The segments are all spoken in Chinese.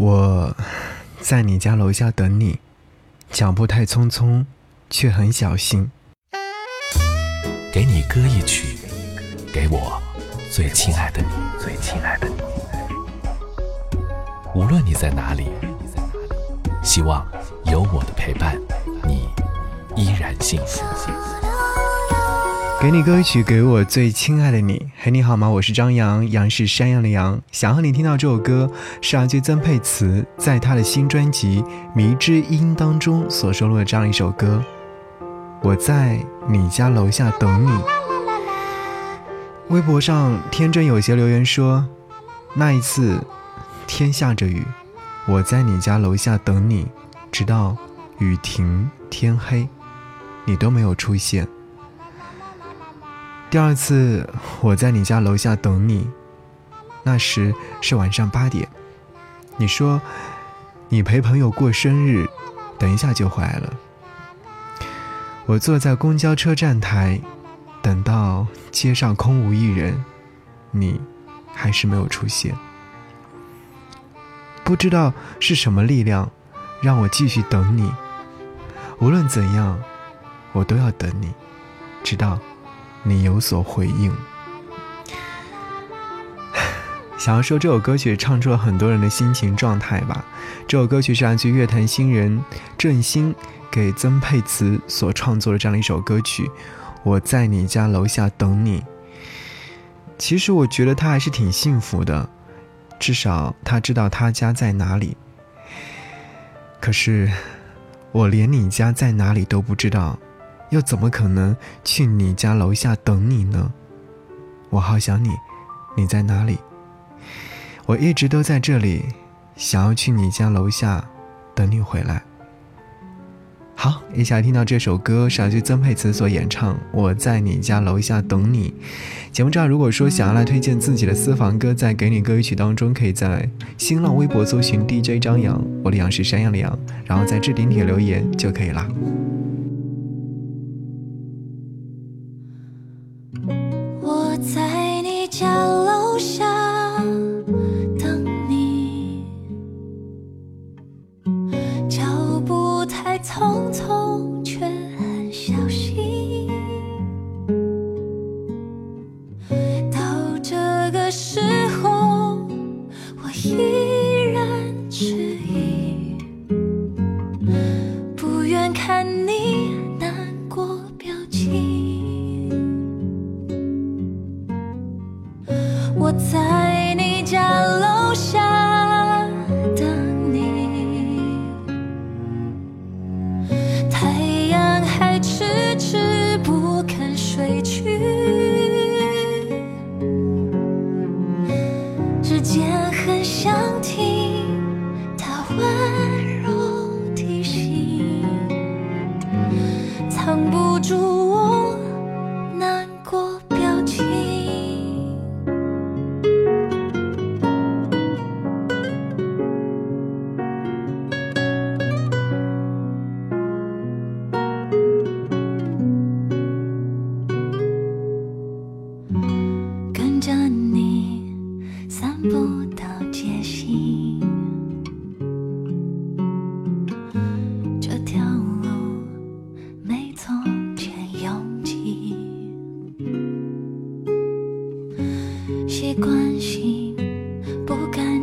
我在你家楼下等你，脚步太匆匆，却很小心。给你歌一曲，给我最亲爱的你，最亲爱的你。无论你在哪里，希望有我的陪伴，你依然幸福。给你歌曲，给我最亲爱的你。嘿，你好吗？我是张扬，杨是山羊的羊。想和你听到这首歌，是阿俊曾沛慈在他的新专辑《迷之音》当中所收录的这样一首歌。我在你家楼下等你。微博上天真有些留言说，那一次天下着雨，我在你家楼下等你，直到雨停天黑，你都没有出现。第二次我在你家楼下等你，那时是晚上八点。你说你陪朋友过生日，等一下就回来了。我坐在公交车站台，等到街上空无一人，你还是没有出现。不知道是什么力量，让我继续等你。无论怎样，我都要等你，直到。你有所回应。想要说这首歌曲唱出了很多人的心情状态吧。这首歌曲是来自乐坛新人郑兴给曾沛慈所创作的这样的一首歌曲。我在你家楼下等你。其实我觉得他还是挺幸福的，至少他知道他家在哪里。可是我连你家在哪里都不知道。又怎么可能去你家楼下等你呢？我好想你，你在哪里？我一直都在这里，想要去你家楼下等你回来。好，一起来听到这首歌，是来自曾沛慈所演唱《我在你家楼下等你》。节目中，如果说想要来推荐自己的私房歌，在给你歌曲当中，可以在新浪微博搜寻 DJ 张扬，我的杨是山羊的羊，然后在置顶帖留言就可以了。我在你家楼下等你，太阳还迟迟不肯睡去，指尖很想听他温柔提醒，藏不住我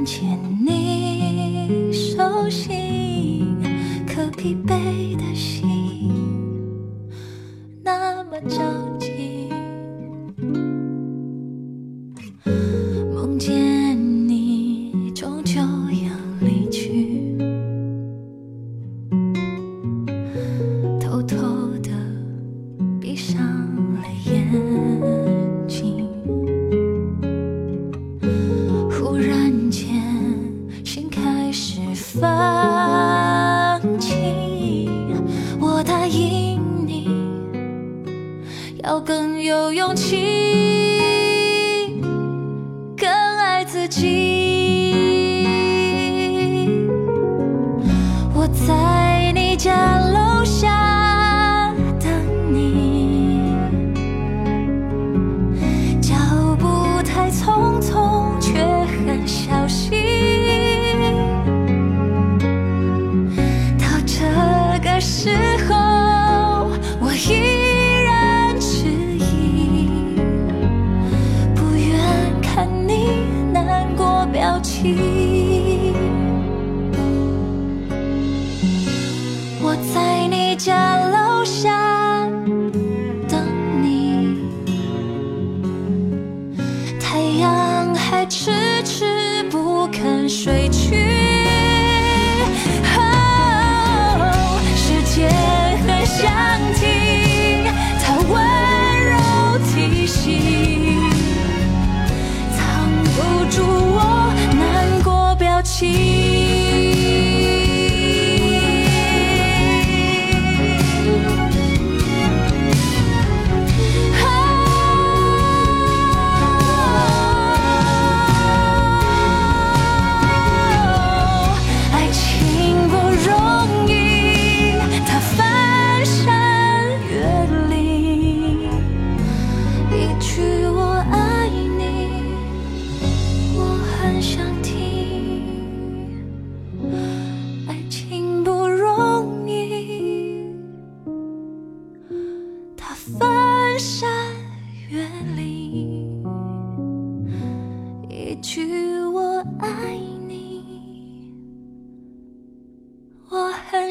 牵你手心，可疲惫的心那么久要更有勇气，家楼下等你。太阳还迟迟不肯睡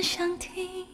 想听。